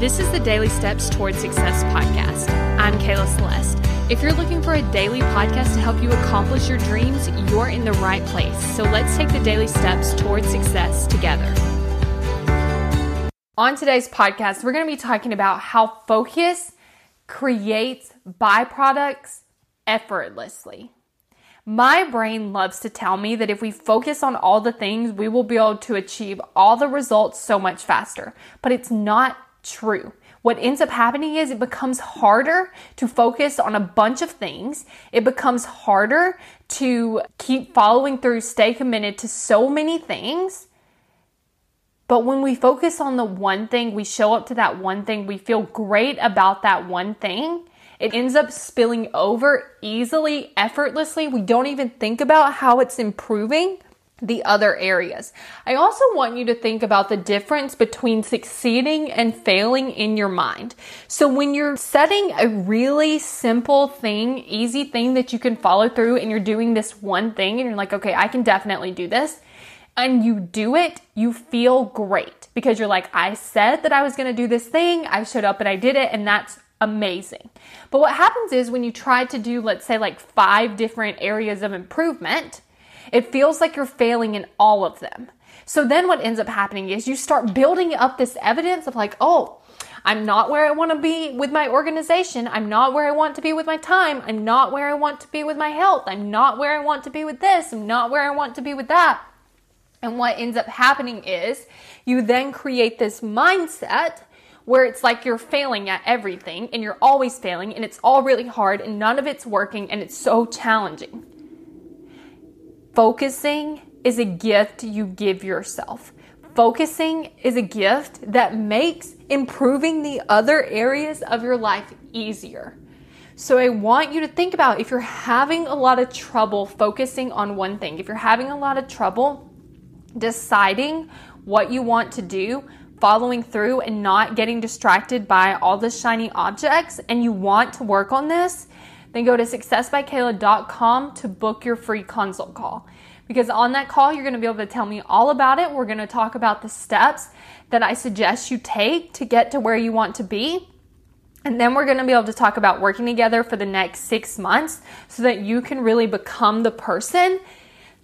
This is the Daily Steps Towards Success podcast. I'm Kayla Celeste. If you're looking for a daily podcast to help you accomplish your dreams, you're in the right place. So let's take the daily steps towards success together. On today's podcast, we're going to be talking about how focus creates byproducts effortlessly. My brain loves to tell me that if we focus on all the things, we will be able to achieve all the results so much faster. But it's not true. What ends up happening is it becomes harder to focus on a bunch of things. It becomes harder to keep following through, stay committed to so many things. But when we focus on the one thing, we show up to that one thing, we feel great about that one thing. It ends up spilling over easily, effortlessly. We don't even think about how it's improving the other areas. I also want you to think about the difference between succeeding and failing in your mind. So when you're setting a really simple thing, easy thing that you can follow through and you're doing this one thing and you're like, okay, I can definitely do this. And you do it, you feel great because you're like, I said that I was going to do this thing. I showed up and I did it. And that's amazing. But what happens is when you try to do, let's say, like five different areas of improvement, it feels like you're failing in all of them. So then what ends up happening is you start building up this evidence of like, oh, I'm not where I want to be with my organization. I'm not where I want to be with my time. I'm not where I want to be with my health. I'm not where I want to be with this. I'm not where I want to be with that. And what ends up happening is you then create this mindset where it's like you're failing at everything and you're always failing and it's all really hard and none of it's working and it's so challenging. Focusing is a gift you give yourself. Focusing is a gift that makes improving the other areas of your life easier. So, I want you to think about if you're having a lot of trouble focusing on one thing, if you're having a lot of trouble deciding what you want to do, following through, and not getting distracted by all the shiny objects, and you want to work on this, then go to successbykayla.com to book your free consult call. Because on that call, you're going to be able to tell me all about it. We're going to talk about the steps that I suggest you take to get to where you want to be. And then we're going to be able to talk about working together for the next six months so that you can really become the person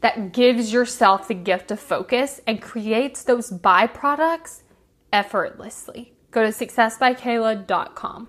that gives yourself the gift of focus and creates those byproducts effortlessly. Go to successbykayla.com.